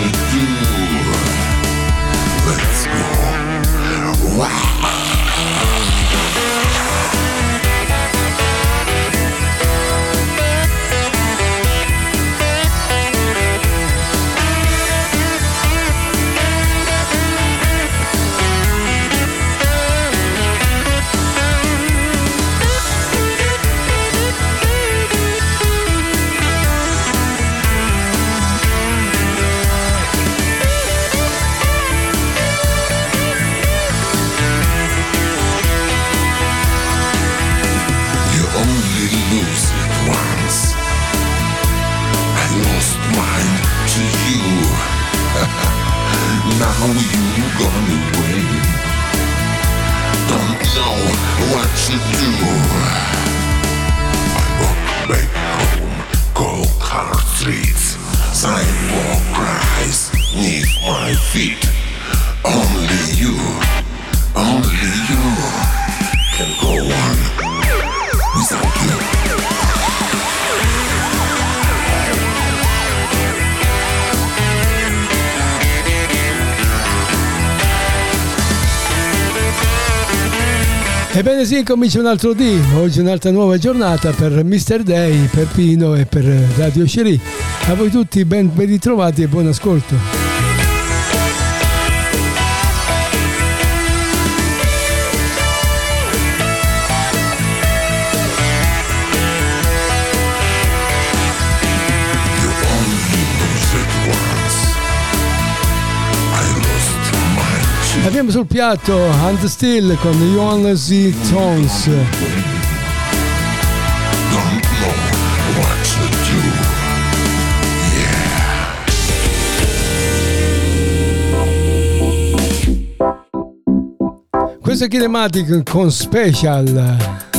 Ebbene sì, comincia un altro D, oggi un'altra nuova giornata per Mr. Day, per Pino e per Radio Sherry. A voi tutti ben ritrovati e buon ascolto. Abbiamo sul piatto Hand Still con Johan Z. Tones. Questo è Kinematic con Special.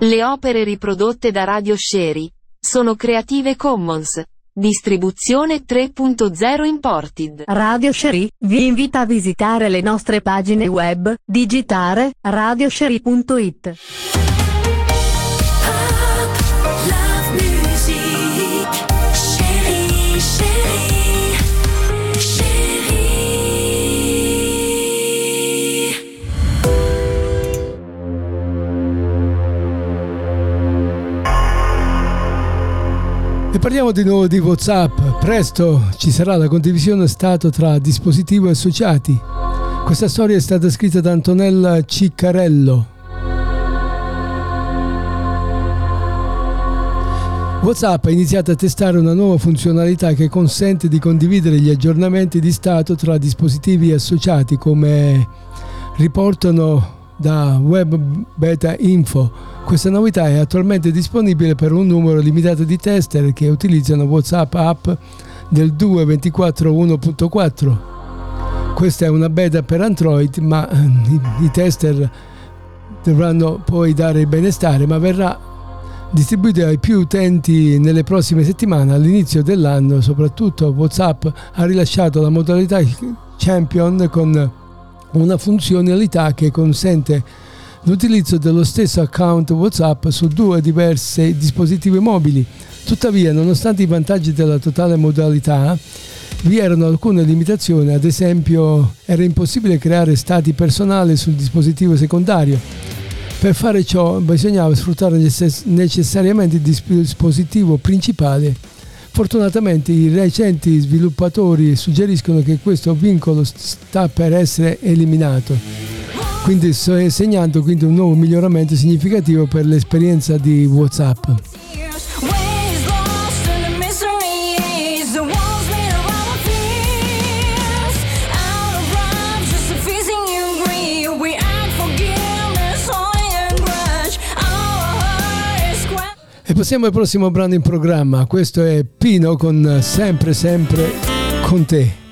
Le opere riprodotte da Radio Sherry sono Creative Commons. Distribuzione 3.0 Imported. Radio Sherry vi invita a visitare le nostre pagine web, digitare radiosherry.it. E parliamo di nuovo di WhatsApp. Presto ci sarà la condivisione stato tra dispositivi associati. Questa storia è stata scritta da Antonella Ciccarello. WhatsApp ha iniziato a testare una nuova funzionalità che consente di condividere gli aggiornamenti di stato tra dispositivi associati come riportano da Web Beta Info questa novità è attualmente disponibile per un numero limitato di tester che utilizzano WhatsApp app del 2.24.1.4. Questa è una beta per Android, ma eh, i, tester dovranno poi dare il benestare, ma verrà distribuita ai più utenti nelle prossime settimane. All'inizio dell'anno, soprattutto WhatsApp ha rilasciato la modalità Champion con una funzionalità che consente l'utilizzo dello stesso account WhatsApp su due diversi dispositivi mobili. Tuttavia, nonostante i vantaggi della totale modalità, vi erano alcune limitazioni, ad esempio era impossibile creare stati personali sul dispositivo secondario. Per fare ciò bisognava sfruttare necessariamente il dispositivo principale. Fortunatamente i recenti sviluppatori suggeriscono che questo vincolo sta per essere eliminato quindi segnando quindi un nuovo miglioramento significativo per l'esperienza di WhatsApp. E passiamo al prossimo brano in programma, questo è Pino con Sempre Sempre con te.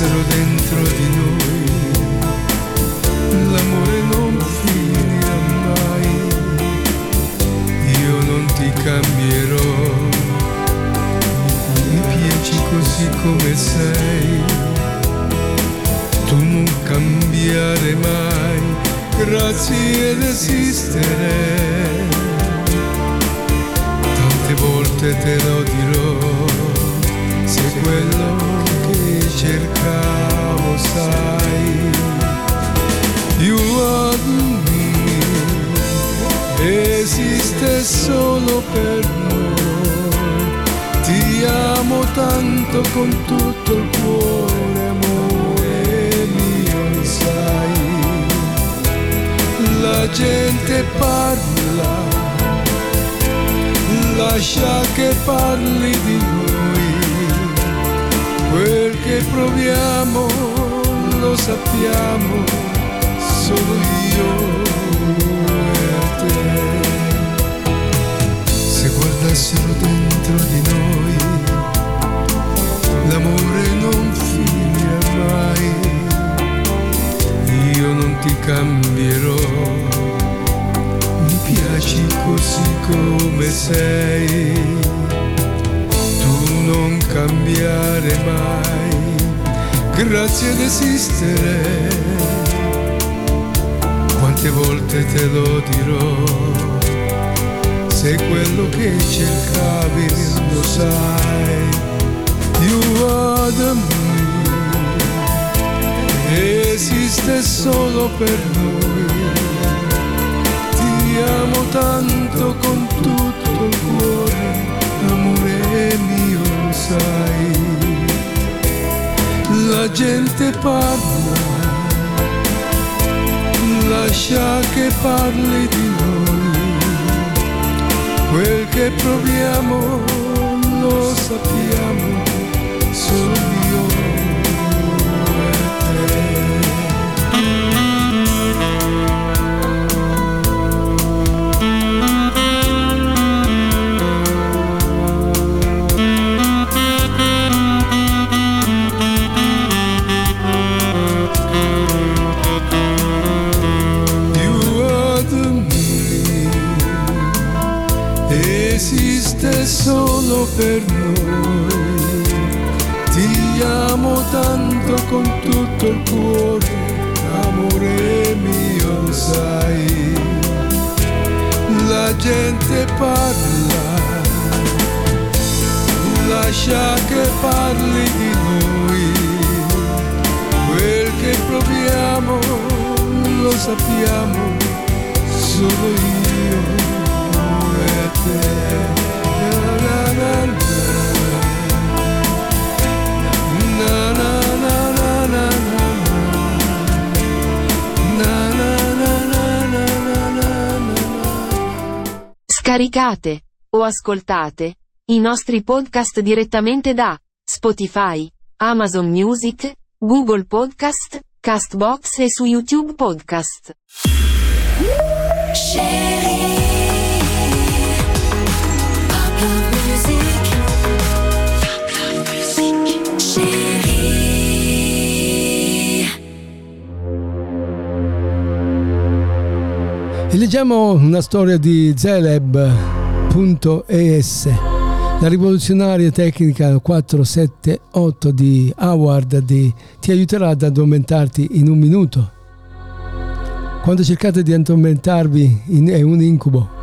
fossero dentro di noi. Esiste solo per noi. Ti amo tanto con tutto il cuore, amore mio, sai. La gente parla, lascia che parli di noi Quel che proviamo lo sappiamo solo esiste solo per noi. Ti amo tanto con tutto il cuore, amore mio, sai. La gente parla, lascia che parli di noi. Quel che proviamo lo sappiamo solo io te. Scaricate o ascoltate i nostri podcast direttamente da Spotify, Amazon Music, Google Podcast, Castbox e su YouTube Podcast. E leggiamo una storia di Zeleb.es, la rivoluzionaria tecnica 478 di Howard di, ti aiuterà ad addormentarti in un minuto. Quando cercate di addormentarvi in, è un incubo.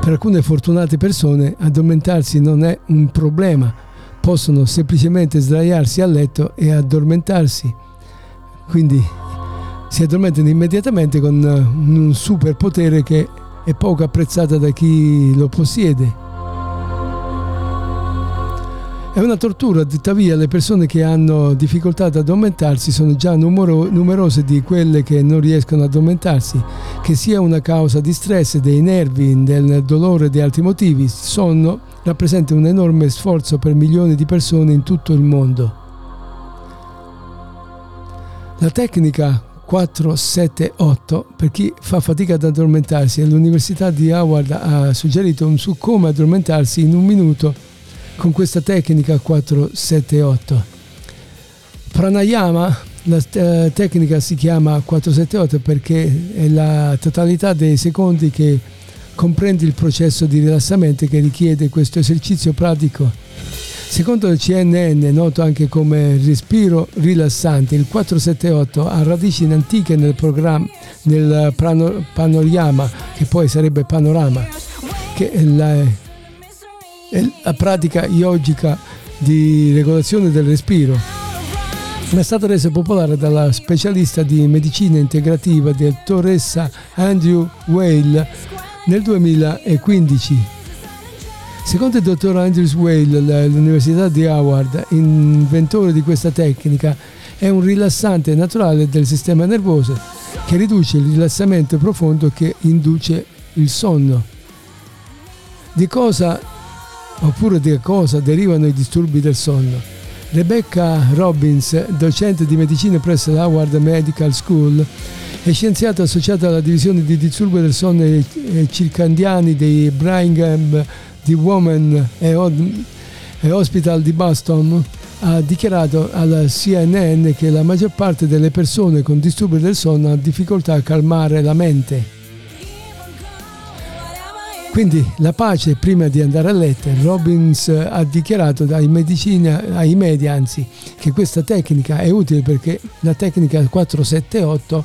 Per alcune fortunate persone addormentarsi non è un problema, possono semplicemente sdraiarsi a letto e addormentarsi. Quindi si addormentano immediatamente con un superpotere che è poco apprezzato da chi lo possiede. È una tortura, tuttavia le persone che hanno difficoltà ad addormentarsi sono già numero, numerose di quelle che non riescono ad addormentarsi, che sia una causa di stress, dei nervi, del dolore o di altri motivi. Il sonno rappresenta un enorme sforzo per milioni di persone in tutto il mondo. La tecnica 478 per chi fa fatica ad addormentarsi e l'Università di Howard ha suggerito un su come addormentarsi in un minuto con questa tecnica 478. Pranayama, la eh, tecnica si chiama 478 perché è la totalità dei secondi che comprende il processo di rilassamento che richiede questo esercizio pratico Secondo il CNN, noto anche come respiro rilassante, il 478 ha radici antiche nel nel panorama, che poi sarebbe panorama, che è la, la pratica yogica di regolazione del respiro ma è stata resa popolare dalla specialista di medicina integrativa dottoressa Andrew Whale nel 2015 Secondo il dottor Andrews Whale dell'Università di Howard, inventore di questa tecnica, è un rilassante naturale del sistema nervoso che riduce il rilassamento profondo che induce il sonno. Di cosa oppure di cosa derivano i disturbi del sonno? Rebecca Robbins, docente di medicina presso l'Howard Medical School, è scienziata associata alla divisione di disturbi del sonno circandiani dei Brigham di Women e, Hospital di Boston ha dichiarato alla CNN che la maggior parte delle persone con disturbi del sonno ha difficoltà a calmare la mente. Quindi la pace prima di andare a letto. Robbins ha dichiarato ai, medicina, ai media anzi, che questa tecnica è utile perché la tecnica 478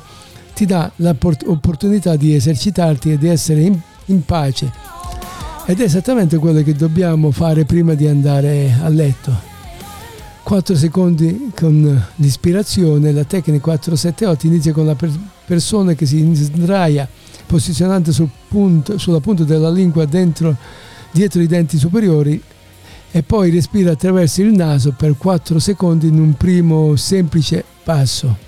ti dà l'opportunità di esercitarti e di essere in, in pace. Ed è esattamente quello che dobbiamo fare prima di andare a letto. 4 secondi con l'ispirazione, la tecnica 478 inizia con la per- persona che si sdraia posizionante sul punto, sulla punta della lingua dentro, dietro i denti superiori e poi respira attraverso il naso per 4 secondi in un primo semplice passo.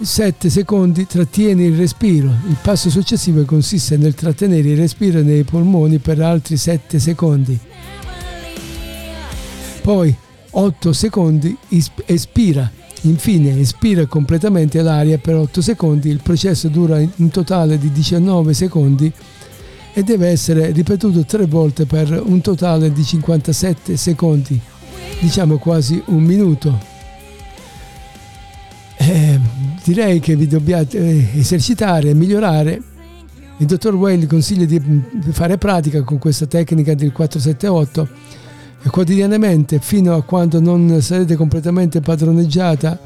7 secondi trattieni il respiro. Il passo successivo consiste nel trattenere il respiro nei polmoni per altri 7 secondi. Poi 8 secondi espira. Infine espira completamente l'aria per 8 secondi. Il processo dura un totale di 19 secondi e deve essere ripetuto 3 volte per un totale di 57 secondi, diciamo quasi un minuto. Eh, direi che vi dobbiate eh, esercitare e migliorare. Il dottor Whale consiglia di fare pratica con questa tecnica del 478 e quotidianamente fino a quando non sarete completamente padroneggiata,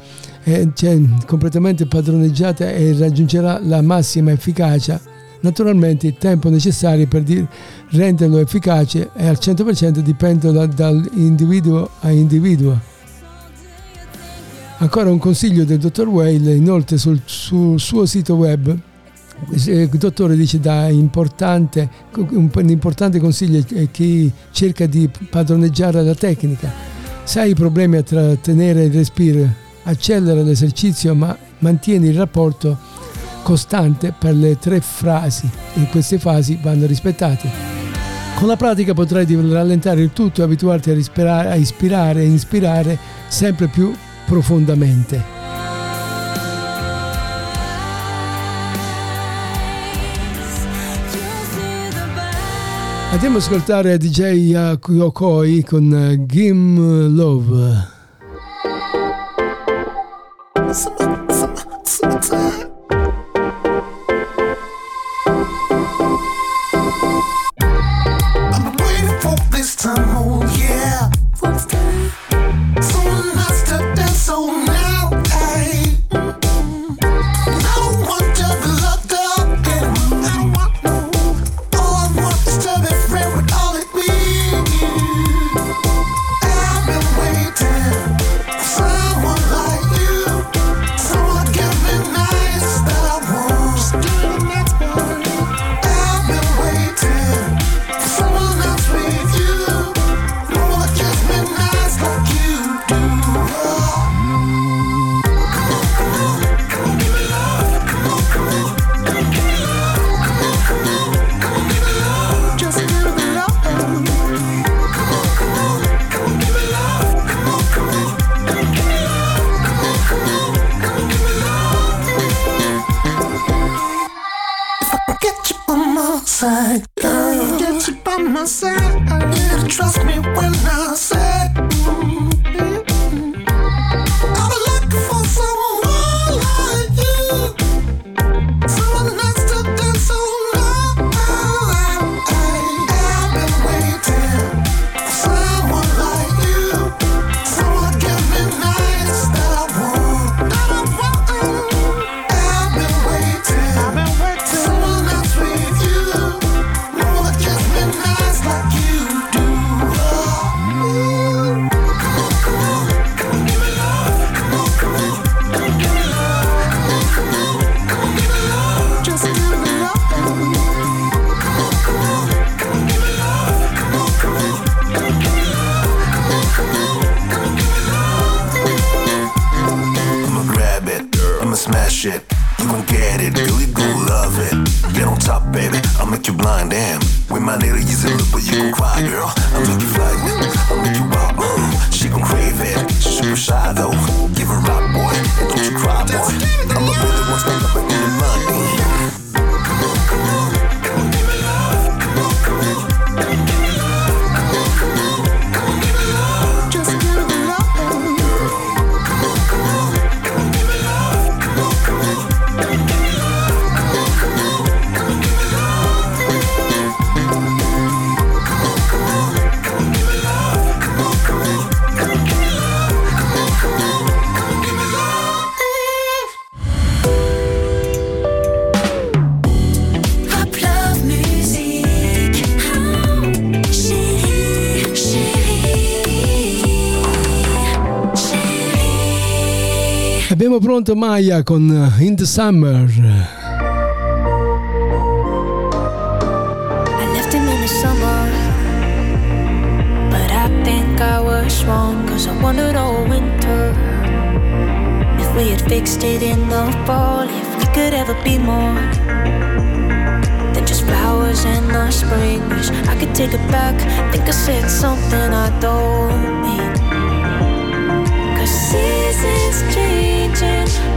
eh, cioè completamente padroneggiata e raggiungerà la massima efficacia. Naturalmente il tempo necessario per dir, renderlo efficace è al 100% dipende da, dall'individuo a individuo. Ancora un consiglio del dottor Whale, inoltre sul, sul suo sito web il dottore dice da importante, un, importante consiglio è chi cerca di padroneggiare la tecnica. Se hai problemi a trattenere il respiro, accelera l'esercizio ma mantieni il rapporto costante per le tre frasi e queste fasi vanno rispettate. Con la pratica potrai rallentare il tutto e abituarti a, a ispirare e inspirare sempre più profondamente. Andiamo ad ascoltare DJ Yokoi con eh, Gim Love. Pronto Maya con eh, In the Summer. I left him in the summer, but I think I was wrong, cause I wondered all winter if we had fixed it in the fall, if we could ever be more than just flowers in the spring. Wish I could take it back, think I said something I don't mean. Cause seasons changing,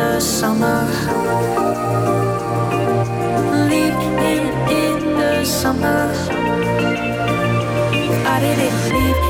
the summer. Leave him in the summer. I didn't leave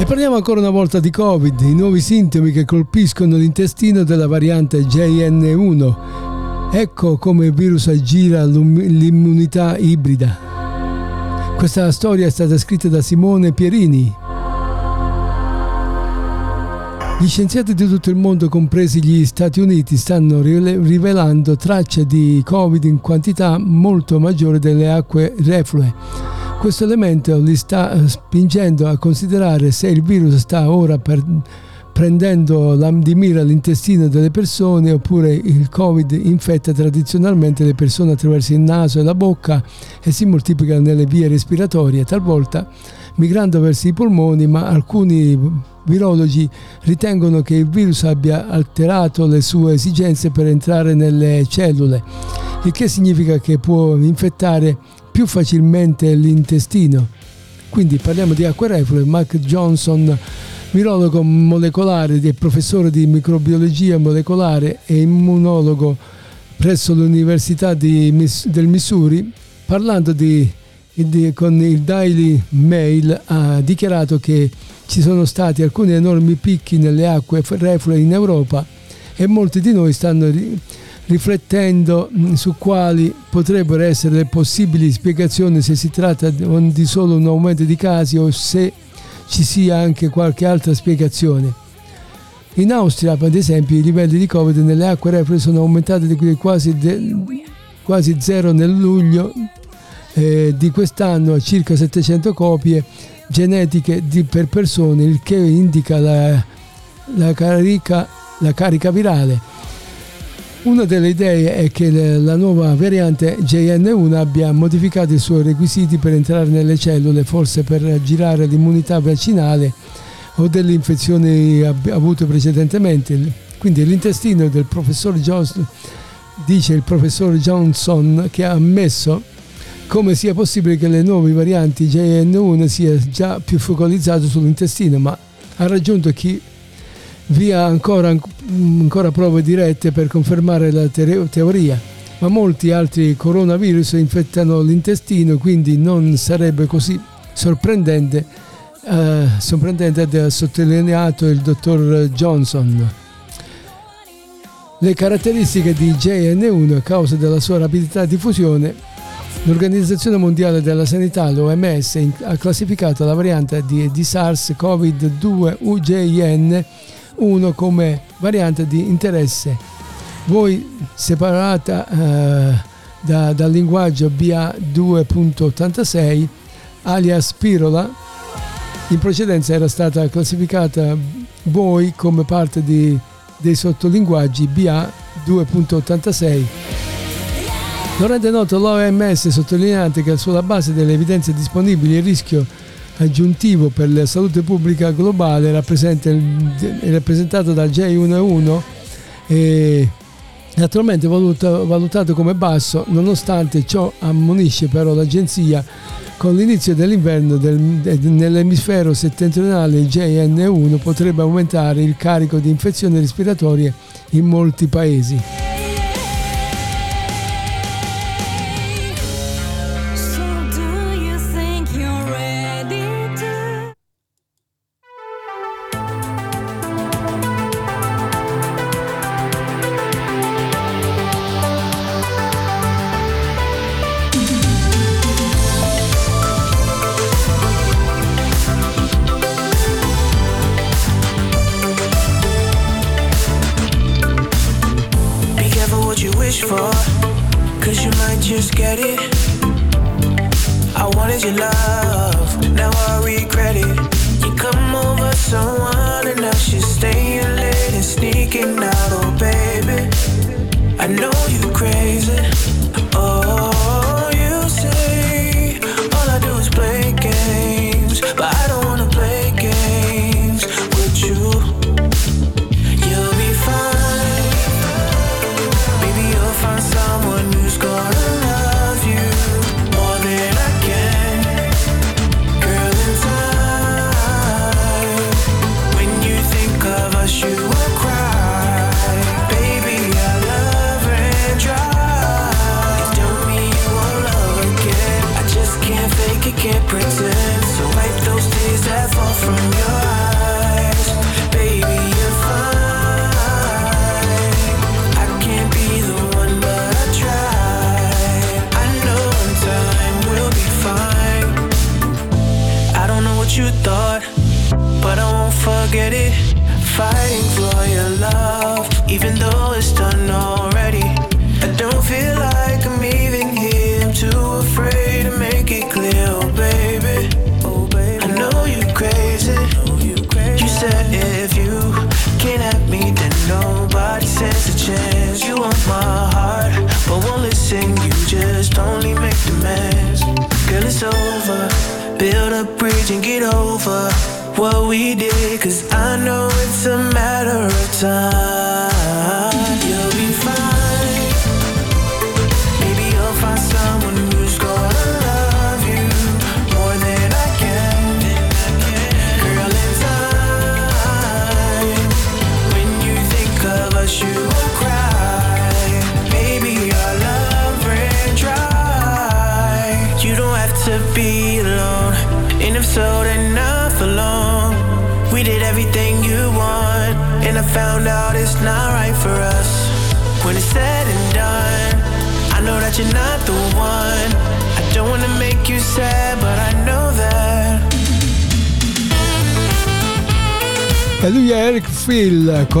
E parliamo ancora una volta di Covid, i nuovi sintomi che colpiscono l'intestino della variante JN1. Ecco come il virus aggira l'immunità ibrida. Questa storia è stata scritta da Simone Pierini. Gli scienziati di tutto il mondo, compresi gli Stati Uniti, stanno rivelando tracce di Covid in quantità molto maggiore delle acque reflue. Questo elemento li sta eh, spingendo a considerare se il virus sta ora per- prendendo di mira l'intestino delle persone oppure il Covid infetta tradizionalmente le persone attraverso il naso e la bocca e si moltiplica nelle vie respiratorie, talvolta migrando verso i polmoni, ma alcuni virologi ritengono che il virus abbia alterato le sue esigenze per entrare nelle cellule, il che significa che può infettare più facilmente l'intestino. Quindi parliamo di acque reflue. Mark Johnson, virologo molecolare e professore di microbiologia molecolare e immunologo presso l'Università di, del Missouri, parlando di, di, con il Daily Mail, ha dichiarato che ci sono stati alcuni enormi picchi nelle acque reflue in Europa e molti di noi stanno riflettendo mm, su quali potrebbero essere le possibili spiegazioni se si tratta di solo un aumento di casi o se ci sia anche qualche altra spiegazione. In Austria, ad esempio, i livelli di Covid nelle acque reflue sono aumentati di quasi, de, quasi zero nel luglio eh, di quest'anno a circa 700 copie genetiche di, per persone, il che indica la, la, carica, la carica virale. Una delle idee è che la nuova variante JN1 abbia modificato i suoi requisiti per entrare nelle cellule, forse per girare l'immunità vaccinale o delle infezioni avute precedentemente. Quindi l'intestino del professor Johnson, dice il professor Johnson, che ha ammesso come sia possibile che le nuove varianti JN1 sia già più focalizzato sull'intestino, ma ha raggiunto chi vi ha ancora, ancora prove dirette per confermare la teoria, ma molti altri coronavirus infettano l'intestino, quindi non sarebbe così sorprendente, eh, sorprendente ha sottolineato il dottor Johnson. Le caratteristiche di JN1 a causa della sua rapidità di diffusione L'Organizzazione Mondiale della Sanità, l'OMS, ha classificato la variante di, di SARS-CoV-2 UJN1 come variante di interesse. Voi separata eh, da, dal linguaggio BA2.86, alias Pirola, in precedenza era stata classificata voi come parte di, dei sottolinguaggi BA2.86. Lo rende noto l'OMS sottolineando che sulla base delle evidenze disponibili il rischio aggiuntivo per la salute pubblica globale rappresentato da J11 e attualmente valutato come basso, nonostante ciò ammonisce però l'agenzia con l'inizio dell'inverno del, nell'emisfero settentrionale il JN1 potrebbe aumentare il carico di infezioni respiratorie in molti paesi.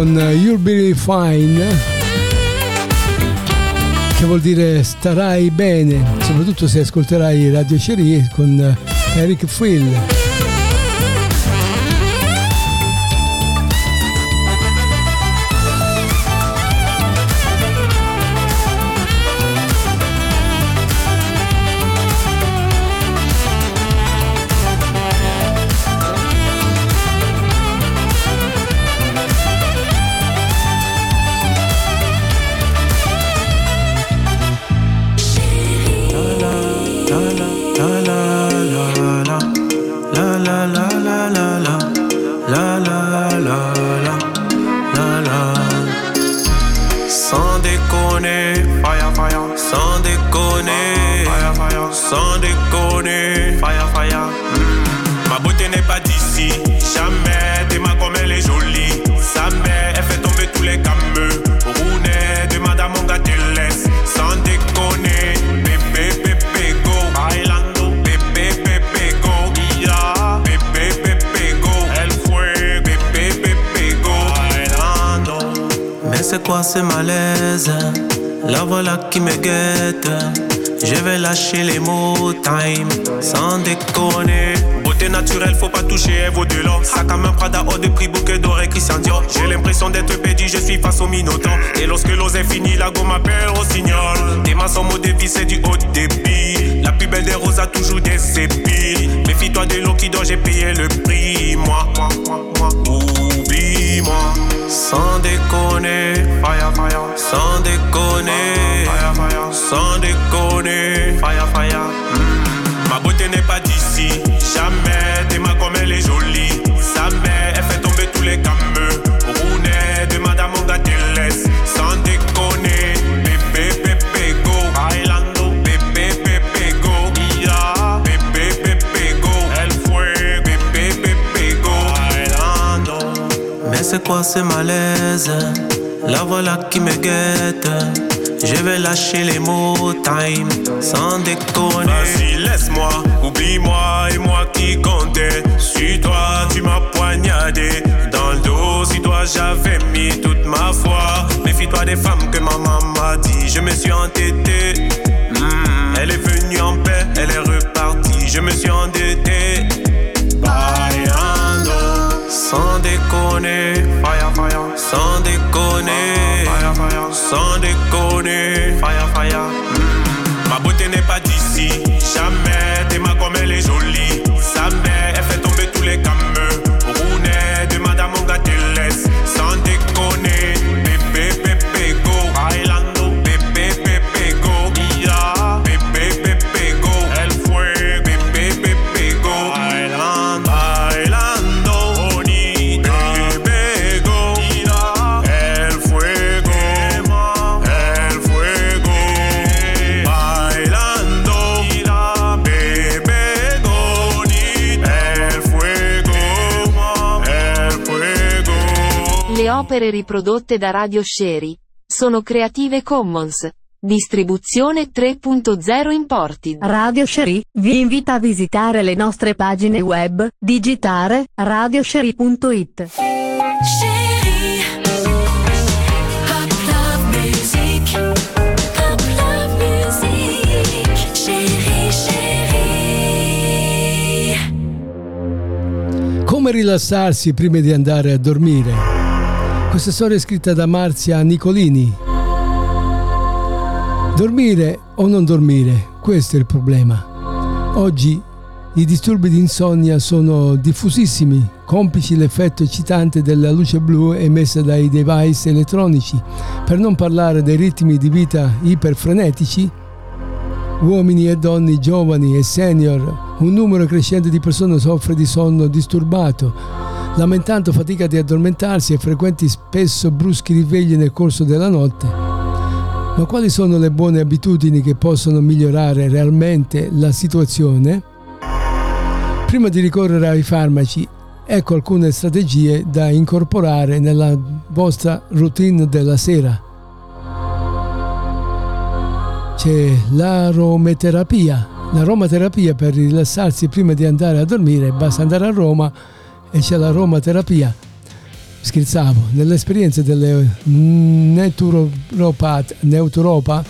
Con You'll Be Fine che vuol dire starai bene, soprattutto se ascolterai Radio Cherie con Eric Phil. C'est malaise? La voilà qui me guette. Je vais lâcher les mots time sans déconner. Vas-y, laisse-moi, oublie-moi et moi qui comptais. Suis-toi, tu m'as poignardé dans le dos. Si toi j'avais mis toute ma foi. Méfie-toi des femmes que maman m'a dit. Je me suis entêté. Hmm, elle est venue en paix, elle est repartie. Je me suis endetté. Sans déconner. Fire, fire, sans déconner. Fire, fire, sans déconner. Fire, fire. Mm. Ma beauté n'est pas d'ici, jamais. Opere riprodotte da Radio Sherry sono Creative Commons. Distribuzione 3.0 Imported. Radio Sherry vi invita a visitare le nostre pagine web, digitare radiosherry.it. Come rilassarsi prima di andare a dormire? Questa storia è scritta da Marzia Nicolini. Dormire o non dormire? Questo è il problema. Oggi i disturbi di insonnia sono diffusissimi, complici l'effetto eccitante della luce blu emessa dai device elettronici, per non parlare dei ritmi di vita iperfrenetici. Uomini e donne, giovani e senior, un numero crescente di persone soffre di sonno disturbato, lamentando fatica di addormentarsi e frequenti spesso bruschi risvegli nel corso della notte. Ma quali sono le buone abitudini che possono migliorare realmente la situazione? Prima di ricorrere ai farmaci, ecco alcune strategie da incorporare nella vostra routine della sera. C'è l'arometerapia. L'aromaterapia per rilassarsi prima di andare a dormire, basta andare a Roma e c'è l'aromaterapia. Scherzavo, nell'esperienza delle neuropat, neuropa,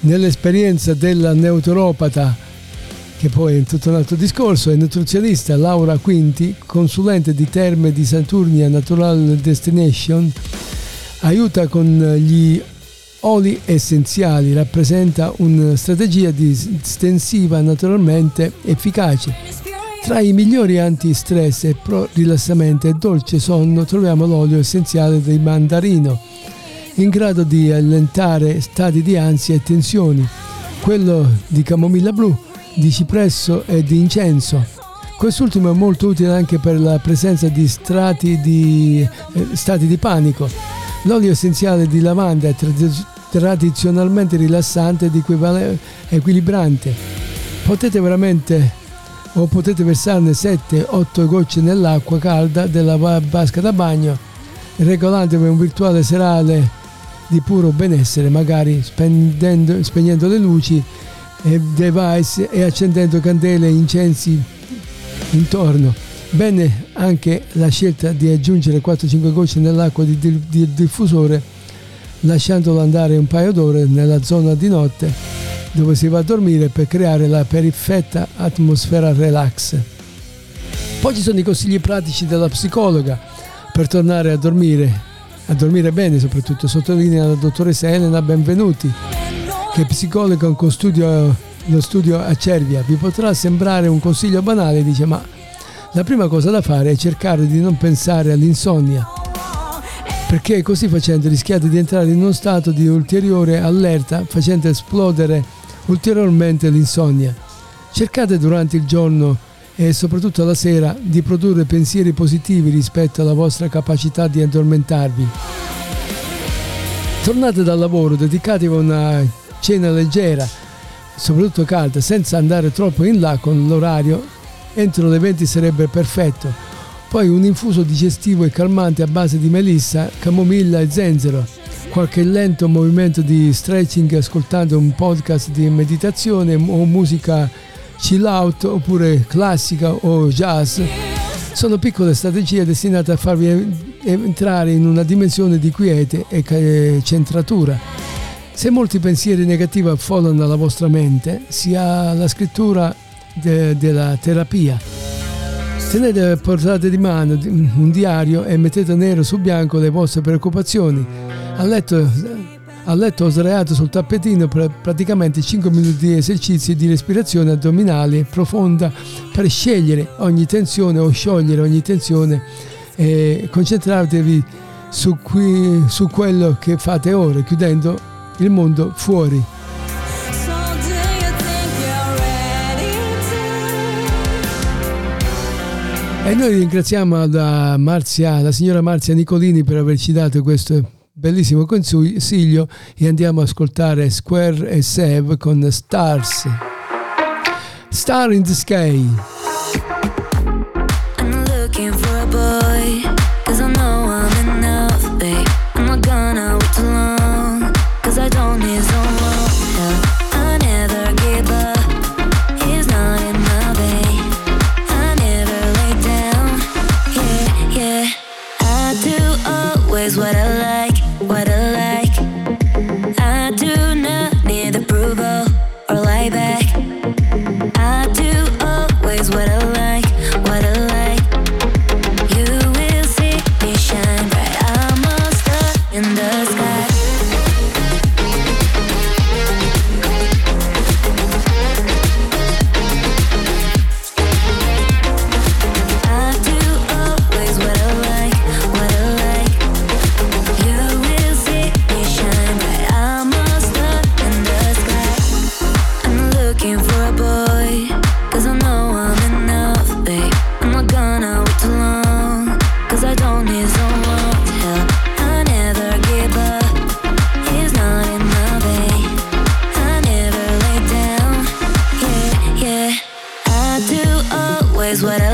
nell'esperienza della neuropata che poi è tutto un altro discorso, è nutrizionista Laura Quinti, consulente di Terme di Saturnia Natural Destination, aiuta con gli oli essenziali, rappresenta una strategia distensiva naturalmente efficace. Tra i migliori anti-stress e pro rilassamento e dolce sonno troviamo l'olio essenziale del mandarino, in grado di allentare stati di ansia e tensioni, quello di camomilla blu, di cipresso e di incenso. Quest'ultimo è molto utile anche per la presenza di, di eh, stati di panico. L'olio essenziale di lavanda è trad- tradizionalmente rilassante ed equilibrante. Potete veramente o potete versarne 7-8 gocce nell'acqua calda della vasca da bagno, regolandovi un virtuale serale di puro benessere, magari spegnendo le luci device e accendendo candele e incensi intorno. Bene anche la scelta di aggiungere 4-5 gocce nell'acqua di, di, di diffusore lasciandolo andare un paio d'ore nella zona di notte dove si va a dormire per creare la perfetta atmosfera relax. Poi ci sono i consigli pratici della psicologa per tornare a dormire, a dormire bene soprattutto, sottolinea la dottoressa Elena Benvenuti che psicologo con studio, lo studio a Cervia. Vi potrà sembrare un consiglio banale, dice, ma la prima cosa da fare è cercare di non pensare all'insonnia, perché così facendo rischiate di entrare in uno stato di ulteriore allerta, facendo esplodere ulteriormente l'insonnia. Cercate durante il giorno e soprattutto la sera di produrre pensieri positivi rispetto alla vostra capacità di addormentarvi. Tornate dal lavoro, dedicatevi a una cena leggera, soprattutto calda, senza andare troppo in là con l'orario, entro le 20 sarebbe perfetto. Poi un infuso digestivo e calmante a base di melissa, camomilla e zenzero. Qualche lento movimento di stretching ascoltando un podcast di meditazione o musica chill out oppure classica o jazz. Sono piccole strategie destinate a farvi entrare in una dimensione di quiete e centratura. Se molti pensieri negativi affollano la vostra mente, si ha la scrittura de- della terapia. Tenete a portata di mano un diario e mettete nero su bianco le vostre preoccupazioni. A letto, a letto sdraiato sul tappetino per praticamente 5 minuti di esercizi di respirazione addominale profonda per scegliere ogni tensione o sciogliere ogni tensione e concentratevi su, qui, su quello che fate ora, chiudendo il mondo fuori. E noi ringraziamo la, Marzia, la signora Marzia Nicolini per averci dato questo bellissimo consiglio e andiamo ad ascoltare Square e Sev con Stars. Star in the Sky. what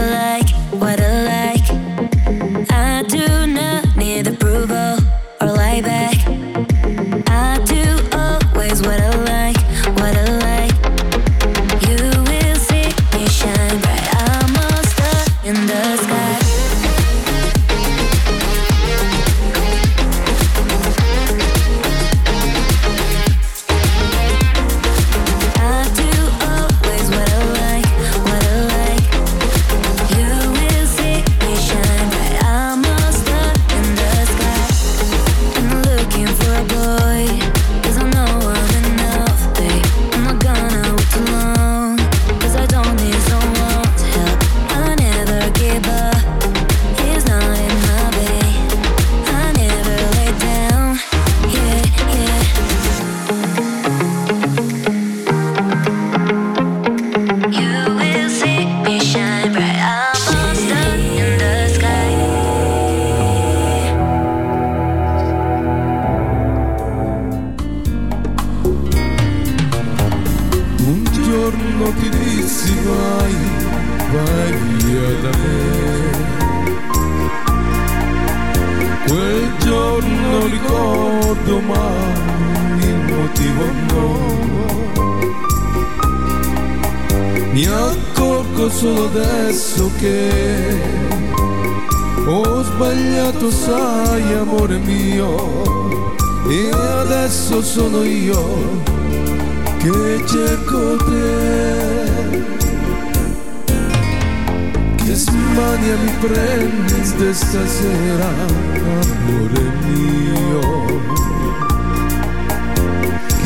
amore mio.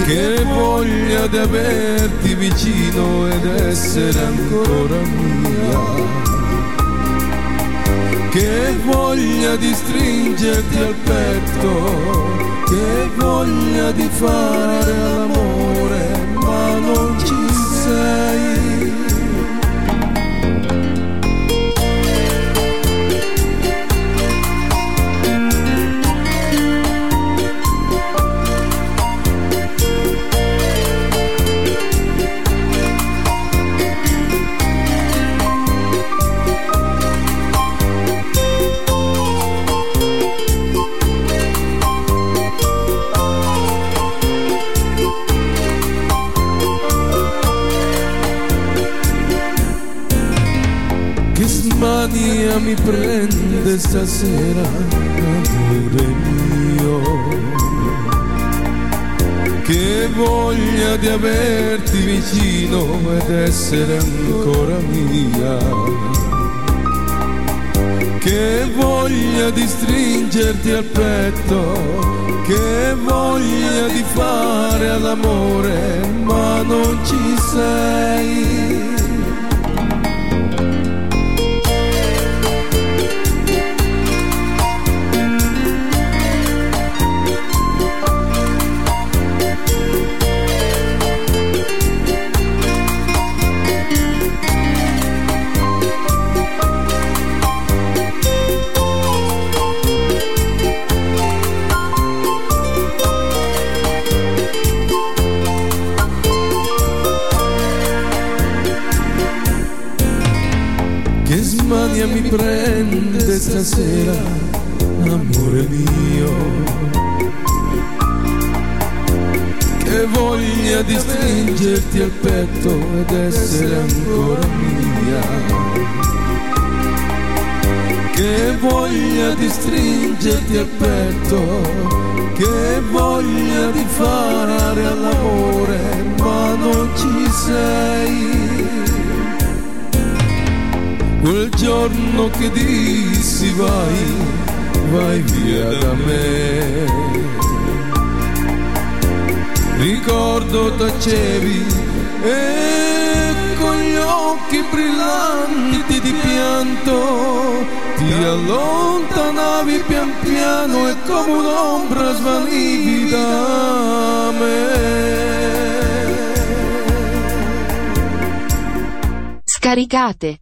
Che voglia di averti vicino ed essere ancora mia che voglia di stringerti al petto, che voglia di fare l'amore, ma non ci sei. Mania mi prende stasera, amore mio. Che voglia di averti vicino ed essere ancora mia. Che voglia di stringerti al petto, che voglia di fare all'amore, ma non ci sei. Mania mi prende stasera, amore mio. Che voglia di stringerti al petto ed essere ancora mia. Che voglia di stringerti al petto, che voglia di fare all'amore, ma non ci sei quel giorno che dissi vai, vai via da me. Ricordo tacevi e con gli occhi brillanti di pianto ti allontanavi pian piano e come un'ombra svanivi da me. Scaricate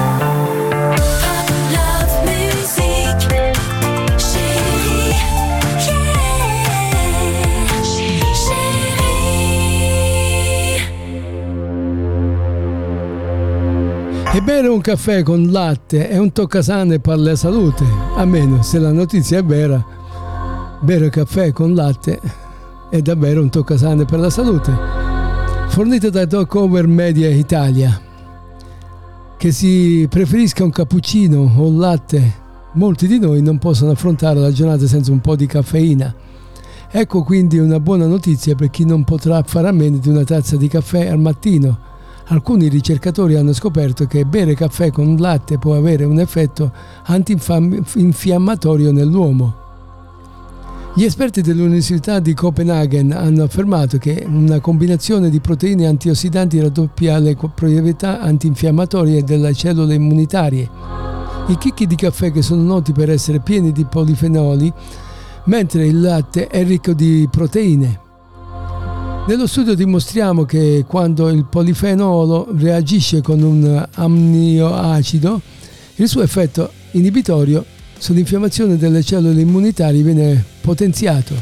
E bere un caffè con latte è un toccasane per la salute, a meno se la notizia è vera. Bere caffè con latte è davvero un toccasane per la salute. Fornito da Talk Over Media Italia. Che si preferisca un cappuccino o un latte, molti di noi non possono affrontare la giornata senza un po' di caffeina. Ecco quindi una buona notizia per chi non potrà fare a meno di una tazza di caffè al mattino Alcuni ricercatori hanno scoperto che bere caffè con latte può avere un effetto antinfiammatorio nell'uomo. Gli esperti dell'Università di Copenaghen hanno affermato che una combinazione di proteine antiossidanti raddoppia le proprietà antinfiammatorie delle cellule immunitarie. I chicchi di caffè che sono noti per essere pieni di polifenoli, mentre il latte è ricco di proteine. Nello studio dimostriamo che quando il polifenolo reagisce con un amnioacido, il suo effetto inibitorio sull'infiammazione delle cellule immunitarie viene potenziato.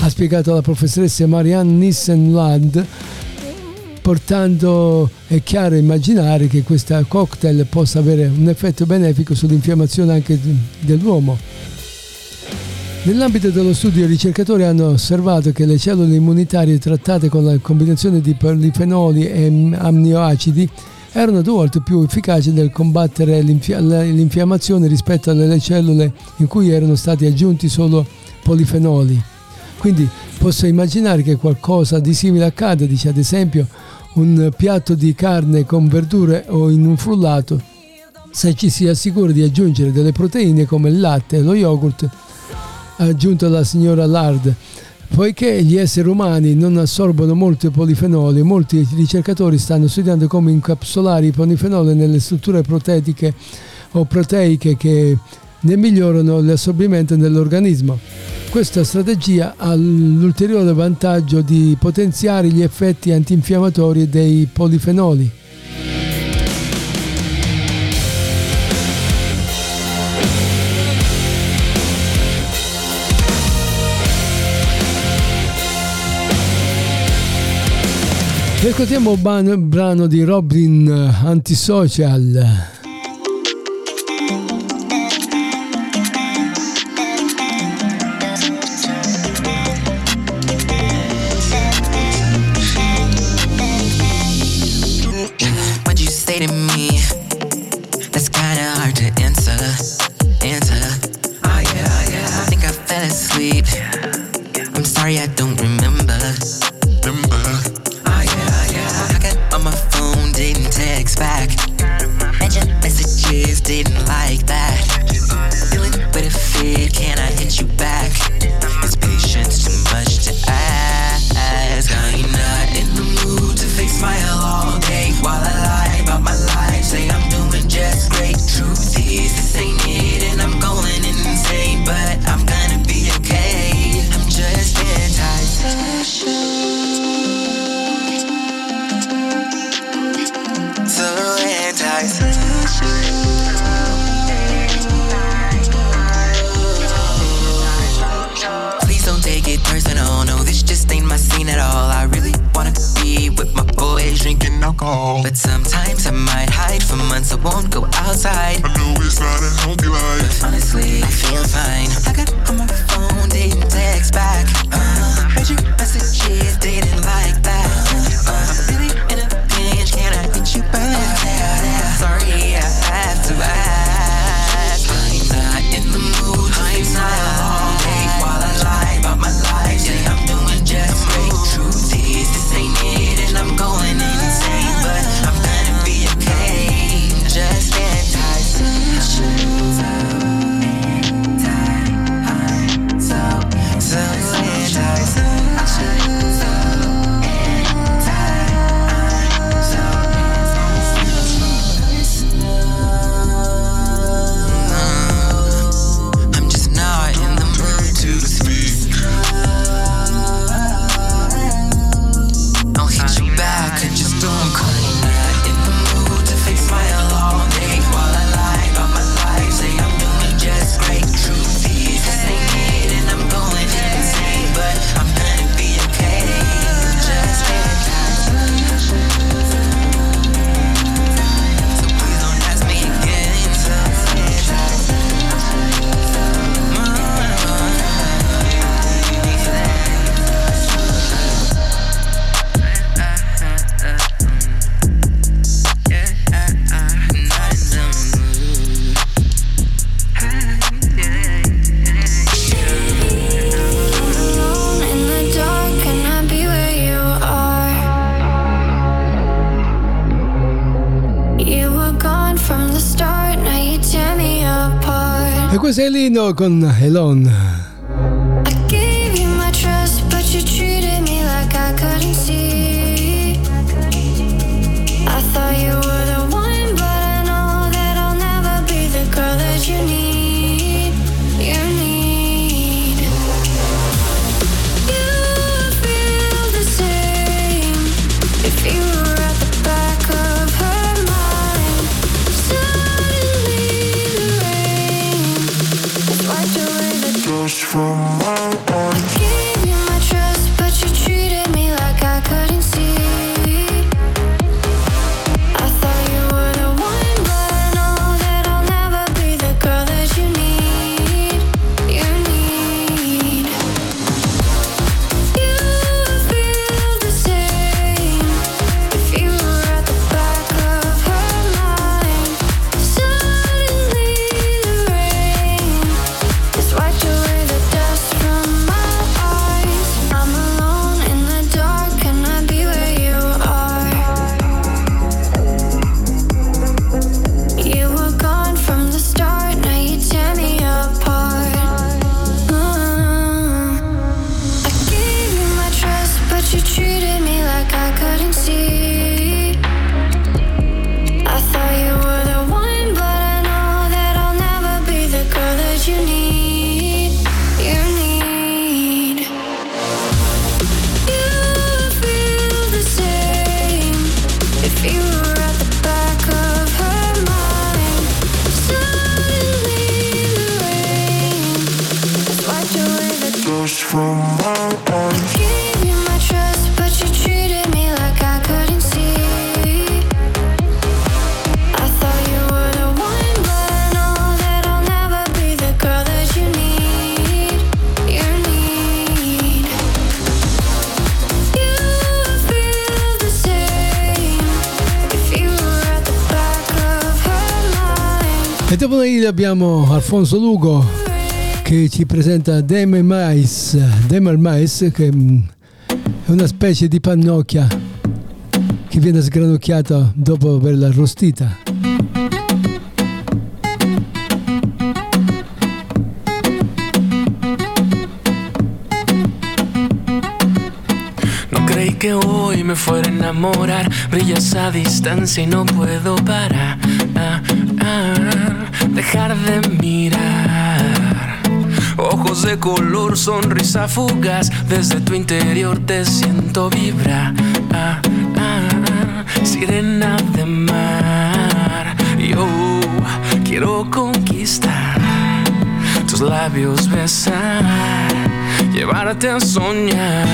Ha spiegato la professoressa Marianne Nissen-Land portando è chiaro immaginare che questo cocktail possa avere un effetto benefico sull'infiammazione anche dell'uomo. Nell'ambito dello studio i ricercatori hanno osservato che le cellule immunitarie trattate con la combinazione di polifenoli e aminoacidi erano due volte più efficaci nel combattere l'infiammazione rispetto alle cellule in cui erano stati aggiunti solo polifenoli. Quindi posso immaginare che qualcosa di simile accada, dice ad esempio un piatto di carne con verdure o in un frullato, se ci si assicura di aggiungere delle proteine come il latte e lo yogurt, aggiunto la signora Lard. Poiché gli esseri umani non assorbono molti polifenoli, molti ricercatori stanno studiando come incapsulare i polifenoli nelle strutture proteiche o proteiche che ne migliorano l'assorbimento nell'organismo. Questa strategia ha l'ulteriore vantaggio di potenziare gli effetti antinfiammatori dei polifenoli. Ascoltiamo un brano di Robin Antisocial. Con Elon. Abbiamo Alfonso Lugo che ci presenta Demel Mais, Demel Mais che mm, è una specie di pannocchia che viene sgranocchiata dopo averla arrostita. que hoy me fuera a enamorar. Brillas a distancia y no puedo parar. Ah, ah, dejar de mirar. Ojos de color, sonrisa fugaz. Desde tu interior te siento vibrar. Ah, sirena de mar. Yo quiero conquistar tus labios, besar, llevarte a soñar.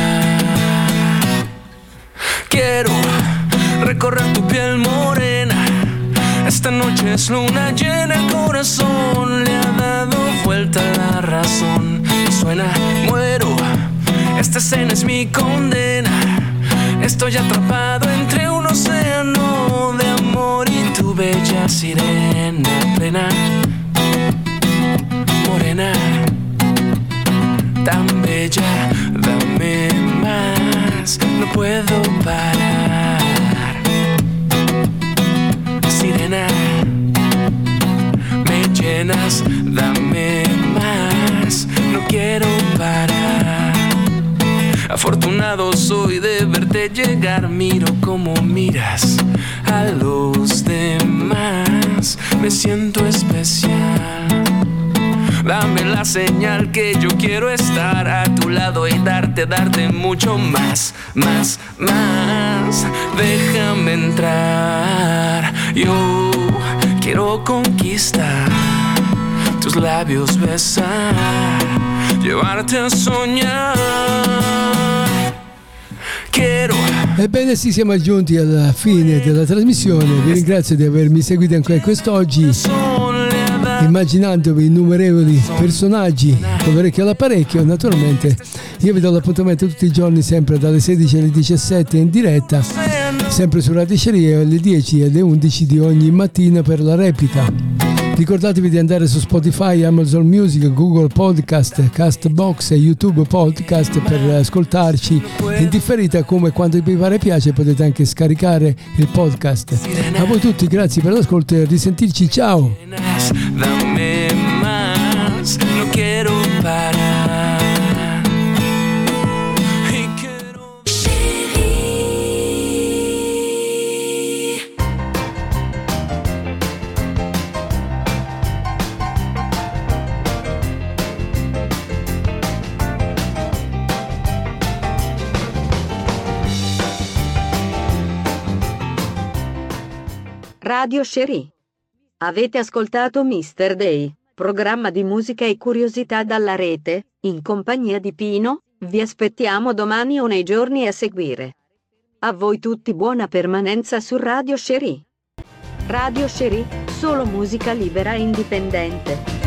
Quiero recorrer tu piel morena. Esta noche es luna llena, el corazón le ha dado vuelta la razón. Suena, muero, esta escena es mi condena. Estoy atrapado entre un océano de amor y tu bella sirena plena, morena, tan bella, dame más, no puedo parar. Dame más, no quiero parar. Afortunado soy de verte llegar, miro como miras a los demás, me siento especial. Dame la señal que yo quiero estar a tu lado y darte, darte mucho más, más, más. Déjame entrar. Yo quiero conquistar tus labios, besar, llevarte a soñar. Quiero Ebbene sì, siamo giunti alla fine della trasmissione, vi ringrazio di avermi seguito anche quest'oggi immaginandovi innumerevoli personaggi con l'orecchio all'apparecchio, naturalmente io vi do l'appuntamento tutti i giorni sempre dalle 16 alle 17 in diretta, sempre su Radio Ceria alle 10 e alle 11 di ogni mattina per la replica. Ricordatevi di andare su Spotify, Amazon Music, Google Podcast, Castbox e YouTube Podcast per ascoltarci in differita come quando vi pare piace potete anche scaricare il podcast. A voi tutti grazie per l'ascolto e risentirci, ciao! Radio Cherie. Avete ascoltato Mr. Day, programma di musica e curiosità dalla rete, in compagnia di Pino, vi aspettiamo domani o nei giorni a seguire. A voi tutti buona permanenza su Radio Cherie. Radio Cherie, solo musica libera e indipendente.